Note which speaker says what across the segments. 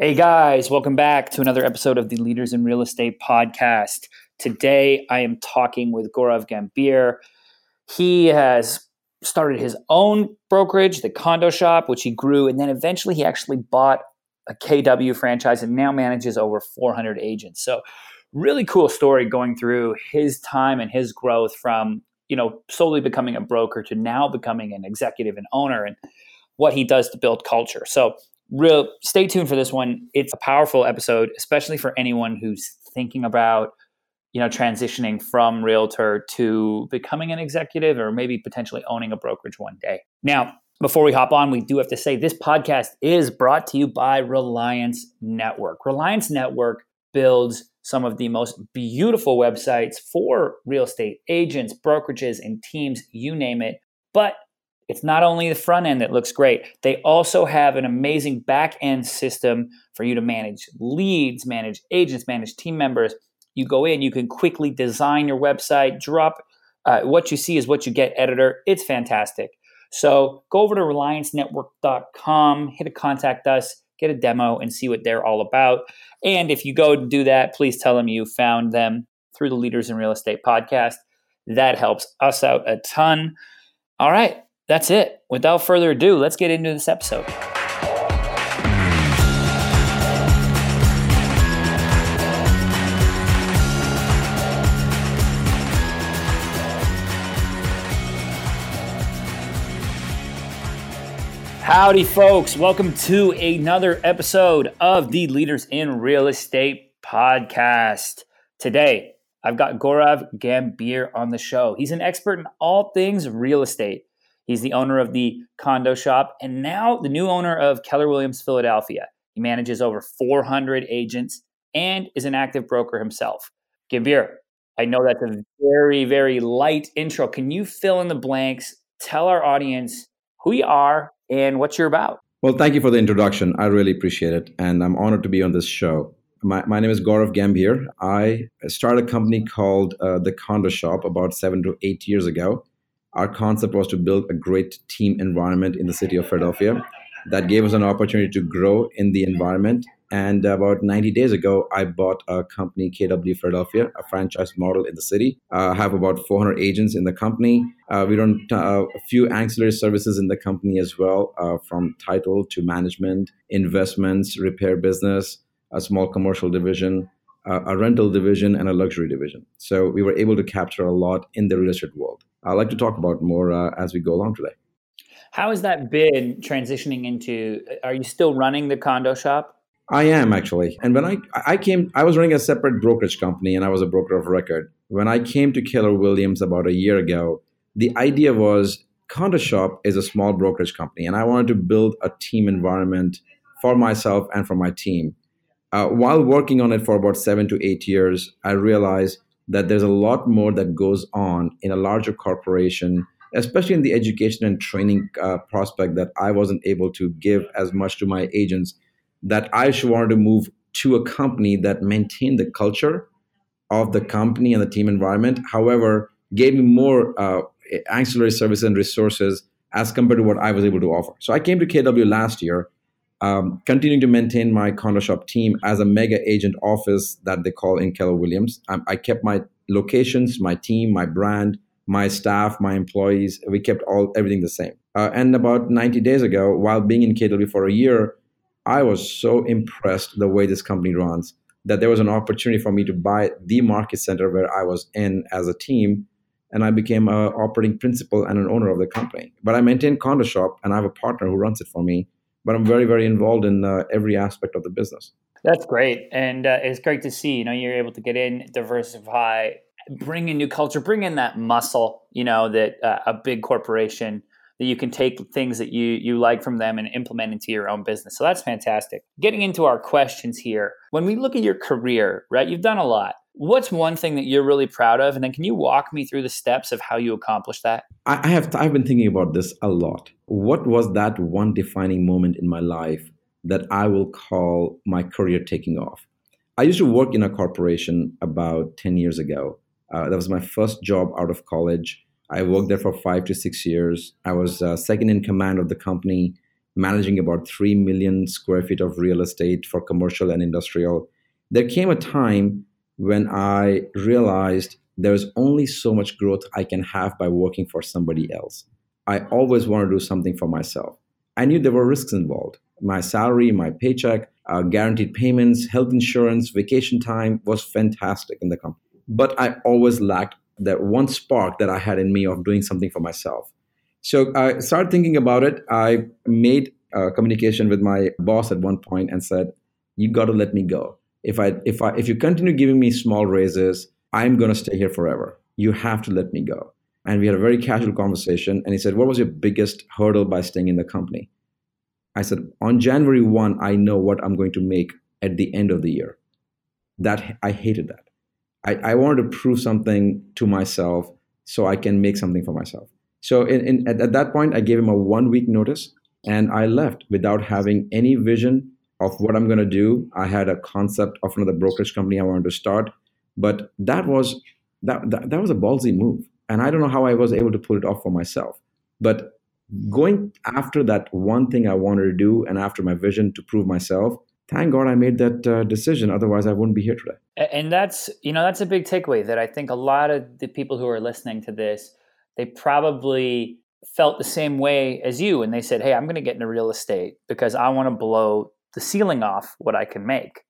Speaker 1: Hey guys, welcome back to another episode of the Leaders in Real Estate podcast. Today I am talking with Gaurav Gambhir. He has started his own brokerage, the Condo Shop, which he grew, and then eventually he actually bought a KW franchise and now manages over 400 agents. So, really cool story going through his time and his growth from you know solely becoming a broker to now becoming an executive and owner and what he does to build culture. So real stay tuned for this one. It's a powerful episode, especially for anyone who's thinking about you know transitioning from realtor to becoming an executive or maybe potentially owning a brokerage one day. Now, before we hop on, we do have to say this podcast is brought to you by Reliance Network. Reliance Network builds some of the most beautiful websites for real estate agents, brokerages, and teams, you name it. But it's not only the front end that looks great, they also have an amazing back end system for you to manage leads, manage agents, manage team members. You go in, you can quickly design your website, drop uh, what you see is what you get editor. It's fantastic. So go over to reliancenetwork.com, hit a contact us, get a demo, and see what they're all about. And if you go to do that, please tell them you found them through the Leaders in Real Estate podcast. That helps us out a ton. All right, that's it. Without further ado, let's get into this episode. Howdy, folks. Welcome to another episode of the Leaders in Real Estate podcast. Today, I've got Gaurav Gambhir on the show. He's an expert in all things real estate. He's the owner of the condo shop and now the new owner of Keller Williams Philadelphia. He manages over 400 agents and is an active broker himself. Gambhir, I know that's a very, very light intro. Can you fill in the blanks? Tell our audience who you are and what you're about.
Speaker 2: Well, thank you for the introduction. I really appreciate it. And I'm honored to be on this show. My, my name is Gaurav Gambhir. I started a company called uh, The Condo Shop about seven to eight years ago our concept was to build a great team environment in the city of Philadelphia. That gave us an opportunity to grow in the environment. And about 90 days ago, I bought a company, KW Philadelphia, a franchise model in the city. Uh, I have about 400 agents in the company. Uh, we run uh, a few ancillary services in the company as well, uh, from title to management, investments, repair business, a small commercial division, a rental division, and a luxury division. So we were able to capture a lot in the real estate world. I'd like to talk about more uh, as we go along today.
Speaker 1: How has that been transitioning into? Are you still running the condo shop?
Speaker 2: I am actually. And when I I came, I was running a separate brokerage company, and I was a broker of record. When I came to Keller Williams about a year ago, the idea was condo shop is a small brokerage company, and I wanted to build a team environment for myself and for my team. Uh, while working on it for about seven to eight years, I realized that there's a lot more that goes on in a larger corporation, especially in the education and training uh, prospect that I wasn't able to give as much to my agents. That I should wanted to move to a company that maintained the culture of the company and the team environment. However, gave me more uh, ancillary services and resources as compared to what I was able to offer. So I came to KW last year um, continuing to maintain my condo shop team as a mega agent office that they call in Keller Williams. I, I kept my locations, my team, my brand, my staff, my employees. We kept all everything the same. Uh, and about 90 days ago, while being in KW for a year, I was so impressed the way this company runs that there was an opportunity for me to buy the market center where I was in as a team. And I became a operating principal and an owner of the company. But I maintain condo shop and I have a partner who runs it for me but I'm very, very involved in uh, every aspect of the business.
Speaker 1: That's great, and uh, it's great to see. You know, you're able to get in, diversify, bring in new culture, bring in that muscle. You know, that uh, a big corporation that you can take things that you you like from them and implement into your own business. So that's fantastic. Getting into our questions here, when we look at your career, right? You've done a lot. What's one thing that you're really proud of, and then can you walk me through the steps of how you accomplished that?
Speaker 2: I have I've been thinking about this a lot. What was that one defining moment in my life that I will call my career taking off? I used to work in a corporation about ten years ago. Uh, that was my first job out of college. I worked there for five to six years. I was uh, second in command of the company, managing about 3 million square feet of real estate for commercial and industrial. There came a time when I realized there's only so much growth I can have by working for somebody else. I always want to do something for myself. I knew there were risks involved. My salary, my paycheck, uh, guaranteed payments, health insurance, vacation time was fantastic in the company. But I always lacked that one spark that I had in me of doing something for myself. So I started thinking about it. I made a communication with my boss at one point and said, "You got to let me go. If I if I if you continue giving me small raises, I'm going to stay here forever. You have to let me go." And we had a very casual conversation. And he said, "What was your biggest hurdle by staying in the company?" I said, "On January one, I know what I'm going to make at the end of the year." That I hated that. I, I wanted to prove something to myself so I can make something for myself. So in, in, at, at that point, I gave him a one week notice and I left without having any vision of what I'm going to do. I had a concept of another brokerage company I wanted to start, but that was that, that, that was a ballsy move. And I don't know how I was able to pull it off for myself. But going after that one thing I wanted to do and after my vision to prove myself, thank God I made that uh, decision. Otherwise, I wouldn't be here today.
Speaker 1: And that's you know that's a big takeaway that I think a lot of the people who are listening to this they probably felt the same way as you and they said hey i'm going to get into real estate because i want to blow the ceiling off what i can make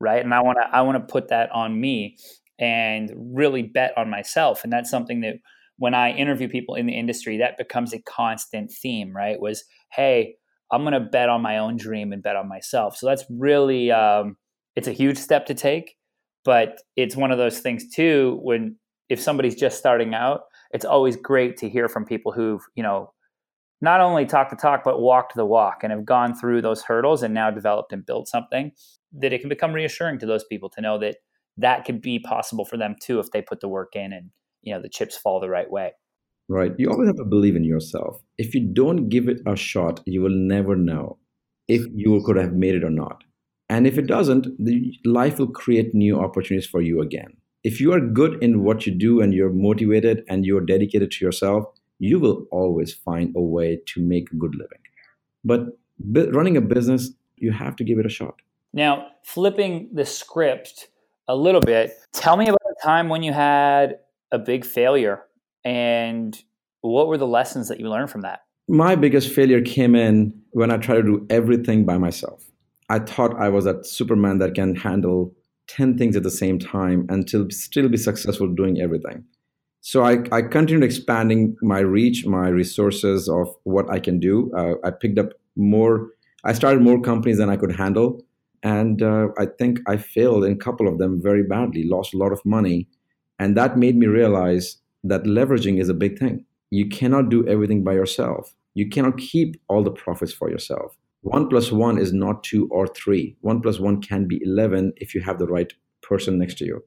Speaker 1: right and i want to i want to put that on me and really bet on myself and that's something that when i interview people in the industry that becomes a constant theme right was hey i'm going to bet on my own dream and bet on myself. So that's really um, it's a huge step to take but it's one of those things too when if somebody's just starting out it's always great to hear from people who've you know not only talked the talk but walked the walk and have gone through those hurdles and now developed and built something that it can become reassuring to those people to know that that could be possible for them too if they put the work in and you know the chips fall the right way
Speaker 2: right? You always have to believe in yourself. If you don't give it a shot you will never know if you could have made it or not. And if it doesn't the life will create new opportunities for you again. If you are good in what you do and you're motivated and you're dedicated to yourself, you will always find a way to make a good living. But running a business, you have to give it a shot.
Speaker 1: Now, flipping the script a little bit, tell me about a time when you had a big failure and what were the lessons that you learned from that?
Speaker 2: My biggest failure came in when I tried to do everything by myself. I thought I was that Superman that can handle 10 things at the same time and still, be successful doing everything. So I, I continued expanding my reach, my resources of what I can do. Uh, I picked up more, I started more companies than I could handle. And uh, I think I failed in a couple of them very badly, lost a lot of money. And that made me realize that leveraging is a big thing. You cannot do everything by yourself. You cannot keep all the profits for yourself. One plus one is not two or three. One plus one can be 11 if you have the right person next to you.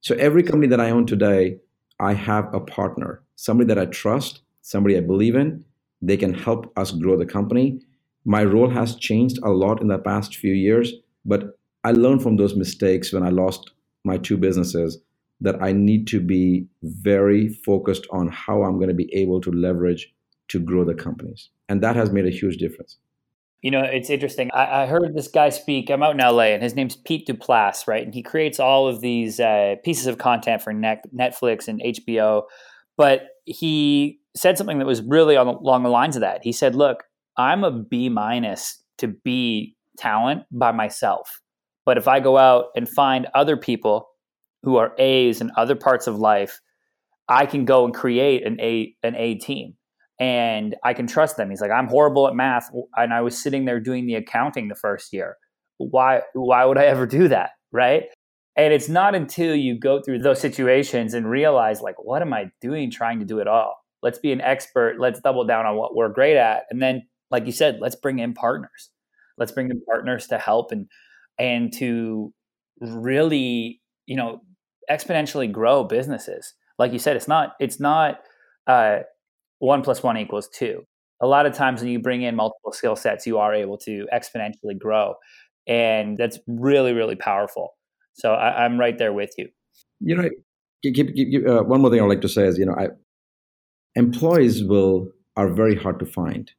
Speaker 2: So every company that I own today, I have a partner, somebody that I trust, somebody I believe in. They can help us grow the company. My role has changed a lot in the past few years, but I learned from those mistakes when I lost my two businesses that I need to be very focused on how I'm going to be able to leverage to grow the companies. And that has made a huge difference.
Speaker 1: You know, it's interesting. I, I, heard this guy speak. I'm out in LA, and his name's Pete Duplass, right? And he creates all of these uh, pieces of content for Netflix and HBO. But he said something that was really on, along the lines of that. He said, "Look, I'm a B minus to B talent by myself, but if I go out and find other people who are A's in other parts of life, I can go and create an A an A team." and I can trust them. He's like, I'm horrible at math, and I was sitting there doing the accounting the first year. Why? Why would I ever do that? Right? And it's not until you go through those situations and realize, like, what am I doing trying to do it all? Let's be an expert. Let's double down on what we're great at, and then, like you said, let's bring in partners. Let's bring in partners to help and and to really, you know, exponentially grow businesses. Like you said, it's not it's not uh, one plus one equals two. A lot of times when you bring in multiple skill sets, you are able to exponentially grow. And that's really, really powerful. So I, am right there with you.
Speaker 2: You know, keep, keep, uh, one more thing I'd like to say is, you know, I, employees will are very hard to find.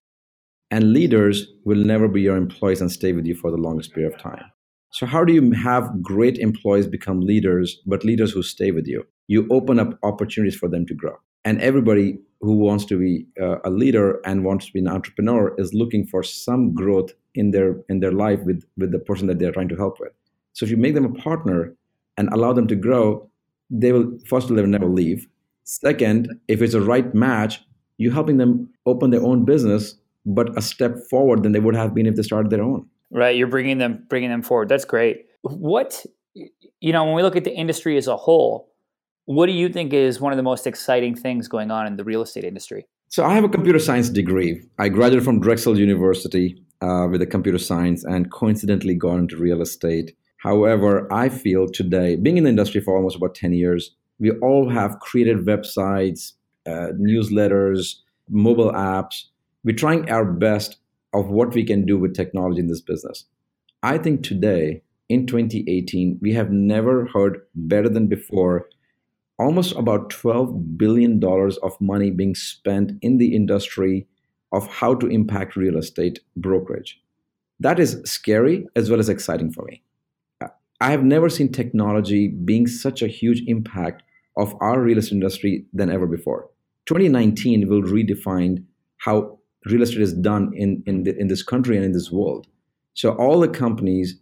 Speaker 2: And leaders will never be your employees and stay with you for the longest period of time. So, how do you have great employees become leaders, but leaders who stay with you? You open up opportunities for them to grow. And everybody who wants to be uh, a leader and wants to be an entrepreneur is looking for some growth in their in their life with with the person that they're trying to help with. So, if you make them a partner and allow them to grow, they will first of all never leave. Second, if it's a right match, you're helping them open their own business, but a step forward than they would have been if they started their own.
Speaker 1: Right, you're bringing them bringing them forward. That's great. What you know, when we look at the industry as a whole, what do you think is one of the most exciting things going on in the real estate industry?
Speaker 2: So I have a computer science degree. I graduated from Drexel University uh, with a computer science and coincidentally got into real estate. However, I feel today, being in the industry for almost about 10 years, we all have created websites, uh, newsletters, mobile apps. We're trying our best of what we can do with technology in this business. I think today, in 2018, we have never heard better than before almost about $12 billion of money being spent in the industry of how to impact real estate brokerage. That is scary as well as exciting for me. I have never seen technology being such a huge impact of our real estate industry than ever before. 2019 will redefine how real estate is done in in, the, in this country and in this world. So all the companies,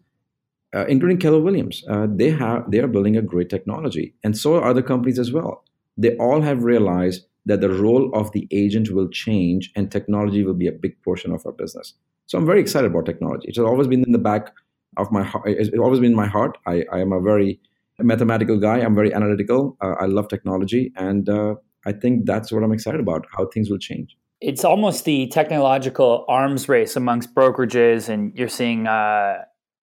Speaker 2: uh, including Keller Williams, uh, they have they are building a great technology, and so are other companies as well. They all have realized that the role of the agent will change, and technology will be a big portion of our business. So I'm very excited about technology. It has always been in the back of my heart. It's always been in my heart. I, I am a very mathematical guy. I'm very analytical. Uh, I love technology, and uh, I think that's what I'm excited about. How things will change
Speaker 1: it's almost the technological arms race amongst brokerages and you're seeing uh,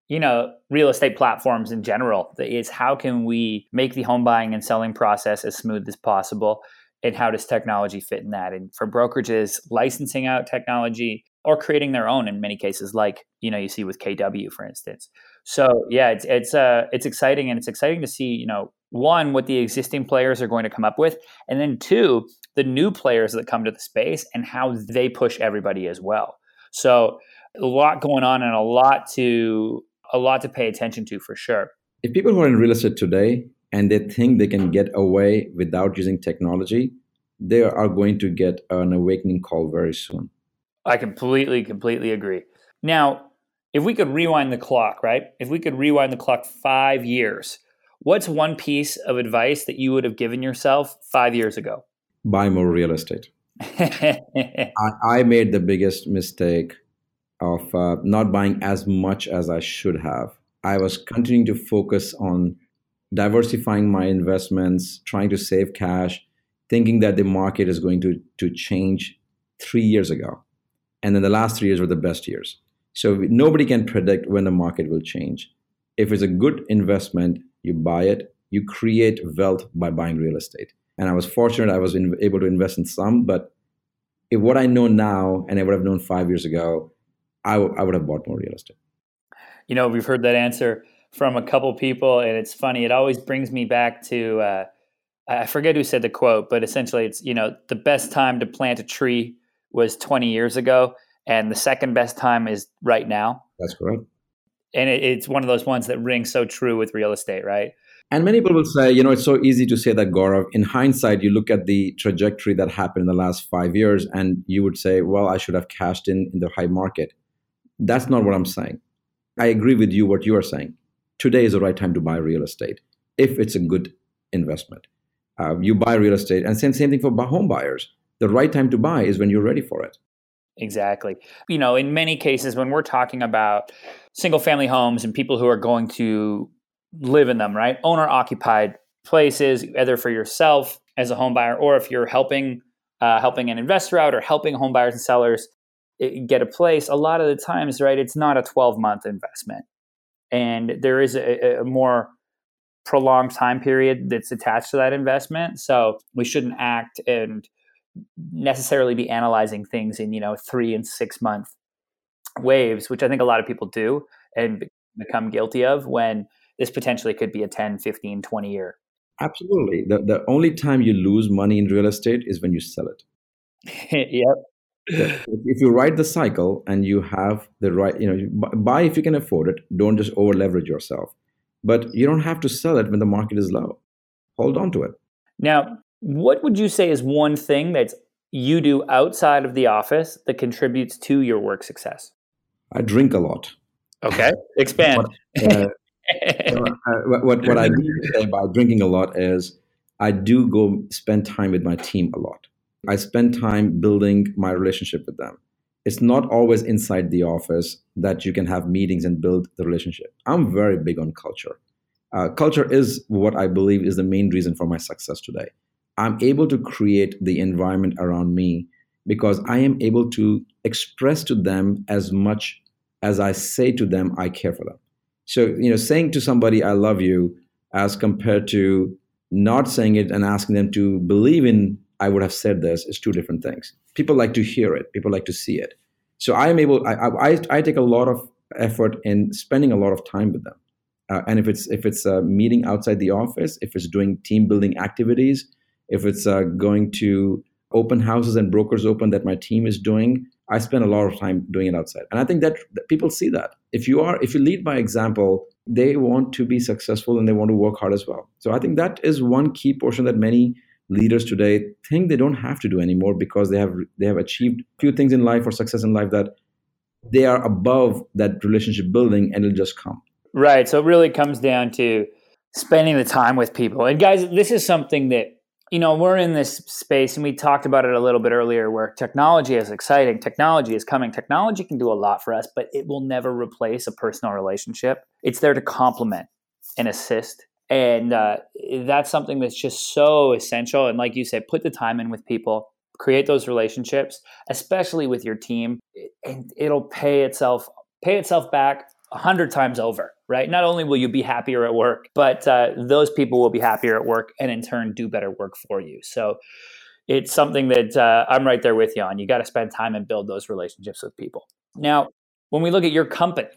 Speaker 1: you know real estate platforms in general. Is how can we make the home buying and selling process as smooth as possible and how does technology fit in that? And for brokerages licensing out technology or creating their own in many cases like you know you see with kw for instance. So yeah it's it's uh it's exciting and it's exciting to see you know one what the existing players are going to come up with and then two the new players that come to the space and how they push everybody as well. So a lot going on and a lot to a lot to pay attention to for sure.
Speaker 2: If people who are in real estate today and they think they can get away without using technology they are going to get an awakening call very soon.
Speaker 1: I completely completely agree. Now if we could rewind the clock right? If we could rewind the clock five years What's one piece of advice that you would have given yourself five years ago?
Speaker 2: Buy more real estate. I, I, made the biggest mistake of uh, not buying as much as I should have. I was continuing to focus on diversifying my investments, trying to save cash, thinking that the market is going to, to change three years ago. And then the last three years were the best years. So nobody can predict when the market will change. If it's a good investment, you buy it, you create wealth by buying real estate. And I was fortunate I was in, able to invest in some, but if what I know now and I would have known five years ago, I, w- I would have bought more real estate.
Speaker 1: You know, we've heard that answer from a couple people, and it's funny. It always brings me back to uh, I forget who said the quote, but essentially, it's you know the best time to plant a tree was 20 years ago, and the second best time is right now.
Speaker 2: That's correct
Speaker 1: and it, it's one of those ones that rings so true with real estate, right?
Speaker 2: And many people will say, you know, it's so easy to say that, Gaurav. In hindsight, you look at the trajectory that happened in the last five years, and you would say, well, I should have cashed in in the high market. That's not what I'm saying. I agree with you what you are saying. Today is the right time to buy real estate if it's a good investment. Uh, you buy real estate, and same, same thing for home buyers. The right time to buy is when you're ready for it.
Speaker 1: Exactly. You know, in many cases, when we're talking about single family homes and people who are going to live in them, right? Owner occupied places, either for yourself as a home buyer or if you're helping uh, helping an investor out or helping home buyers and sellers eh, get a place. A lot of the times, right, it's not a 12 month investment, and there is a, a more prolonged time period that's attached to that investment. So we shouldn't act and necessarily be analyzing things in you know three and six month waves which i think a lot of people do and become guilty of when this potentially could be a 10 15 20 year
Speaker 2: absolutely the, the only time you lose money in real estate is when you sell it
Speaker 1: yep
Speaker 2: if you ride the cycle and you have the right, you know, buy if you can afford it. Don't just over leverage yourself. But you don't have to sell it when the market is low. Hold on to it.
Speaker 1: Now, what would you say is one thing that you do outside of the office that contributes to your work success?
Speaker 2: I drink a lot.
Speaker 1: Okay, expand.
Speaker 2: what, uh, what, what, what I mean to say by drinking a lot is I do go spend time with my team a lot. I spend time building my relationship with them. It's not always inside the office that you can have meetings and build the relationship. I'm very big on culture. Uh, culture is what I believe is the main reason for my success today. I'm able to create the environment around me because I am able to express to them as much as I say to them, I care for them. So, you know, saying to somebody, I love you, as compared to not saying it and asking them to believe in, I would have said this, is two different things. People like to hear it, people like to see it. So I am able, I, I, I take a lot of effort in spending a lot of time with them. Uh, and if it's if it's a meeting outside the office, if it's doing team building activities, if it's uh, going to open houses and brokers open that my team is doing, I spend a lot of time doing it outside. And I think that, that people see that. If you are, if you lead by example, they want to be successful and they want to work hard as well. So I think that is one key portion that many leaders today think they don't have to do anymore because they have they have achieved a few things in life or success in life that they are above that relationship building and it'll just come.
Speaker 1: Right. So it really comes down to spending the time with people. And guys, this is something that you know, we're in this space and we talked about it a little bit earlier where technology is exciting. Technology is coming. Technology can do a lot for us, but it will never replace a personal relationship. It's there to complement and assist. And uh, that's something that's just so essential. And like you said, put the time in with people, create those relationships, especially with your team, and it'll pay itself pay itself back a hundred times over right? Not only will you be happier at work, but uh, those people will be happier at work and in turn do better work for you. So it's something that uh, I'm right there with you on. You got to spend time and build those relationships with people. Now, when we look at your company,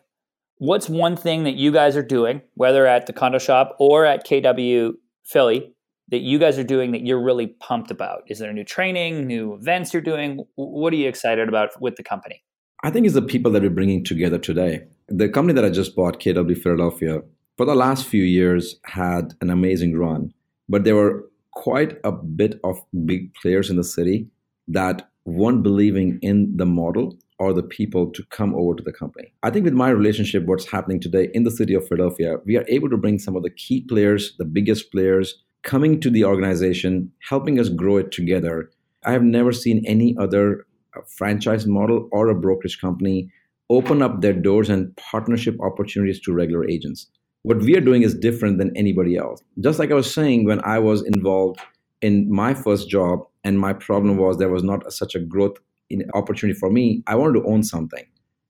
Speaker 1: what's one thing that you guys are doing, whether at the condo shop or at KW Philly, that you guys are doing that you're really pumped about? Is there new training, new events you're doing? What are you excited about with the company?
Speaker 2: I think it's the people that we're bringing together today. The company that I just bought, KW Philadelphia, for the last few years had an amazing run, but there were quite a bit of big players in the city that weren't believing in the model or the people to come over to the company. I think with my relationship, what's happening today in the city of Philadelphia, we are able to bring some of the key players, the biggest players, coming to the organization, helping us grow it together. I have never seen any other uh, franchise model or a brokerage company open up their doors and partnership opportunities to regular agents. What we are doing is different than anybody else. Just like I was saying, when I was involved in my first job, and my problem was there was not such a growth in opportunity for me, I wanted to own something.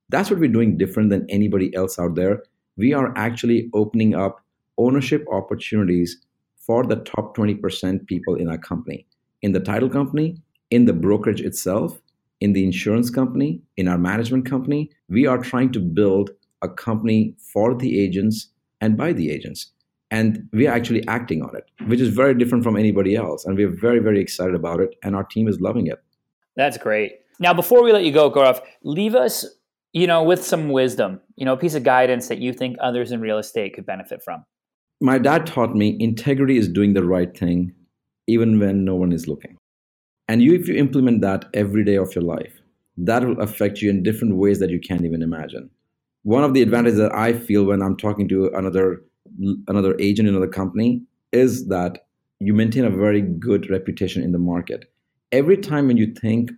Speaker 2: That's what we're doing different than anybody else out there. We are actually opening up ownership opportunities for the top 20% people in our company, in the title company, in the brokerage itself, in the insurance company, in our management company, we are trying to build a company for the agents and by the agents. And we are actually acting on it, which is very different from anybody else. And we're very, very excited about it. And our team is loving it.
Speaker 1: That's great. Now, before we let you go, Gaurav, leave us, you know, with some wisdom, you know, a piece of guidance that you think others in real estate could benefit from.
Speaker 2: My dad taught me integrity is doing the right thing, even when no one is looking. And you, if you implement that every day of your life, that will affect you in different ways that you can't even imagine. One of the advantages that I feel when I'm talking to another another agent in another company is that you maintain a very good reputation in the market. Every time when you think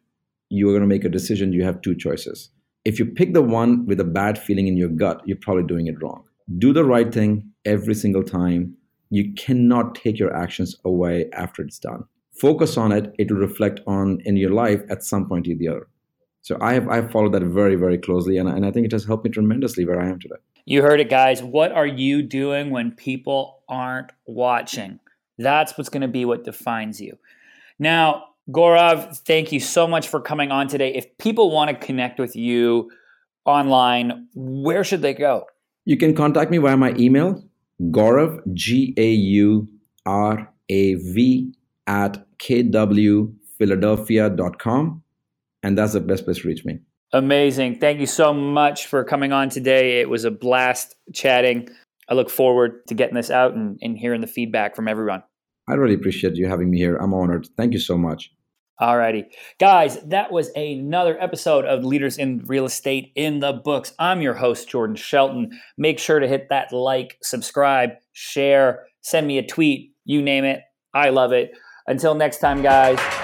Speaker 2: you're going to make a decision, you have two choices. If you pick the one with a bad feeling in your gut, you're probably doing it wrong. Do the right thing every single time. You cannot take your actions away after it's done focus on it, it will reflect on in your life at some point or the other. So I have I've followed that very very closely, and and I think it has helped me tremendously where I am today.
Speaker 1: You heard it, guys. What are you doing when people aren't watching? That's what's going to be what defines you. Now, Gaurav, thank you so much for coming on today. If people want to connect with you online, where should they go?
Speaker 2: You can contact me via my email, Gaurav, G A U R A V, at kwphiladelphia.com. And that's the best place to reach me.
Speaker 1: Amazing. Thank you so much for coming on today. It was a blast chatting. I look forward to getting this out and, and hearing the feedback from everyone.
Speaker 2: I really appreciate you having me here. I'm honored. Thank you so much.
Speaker 1: Alrighty. Guys, that was another episode of Leaders in Real Estate in the Books. I'm your host, Jordan Shelton. Make sure to hit that like, subscribe, share, send me a tweet, you name it. I love it. Until next time, guys.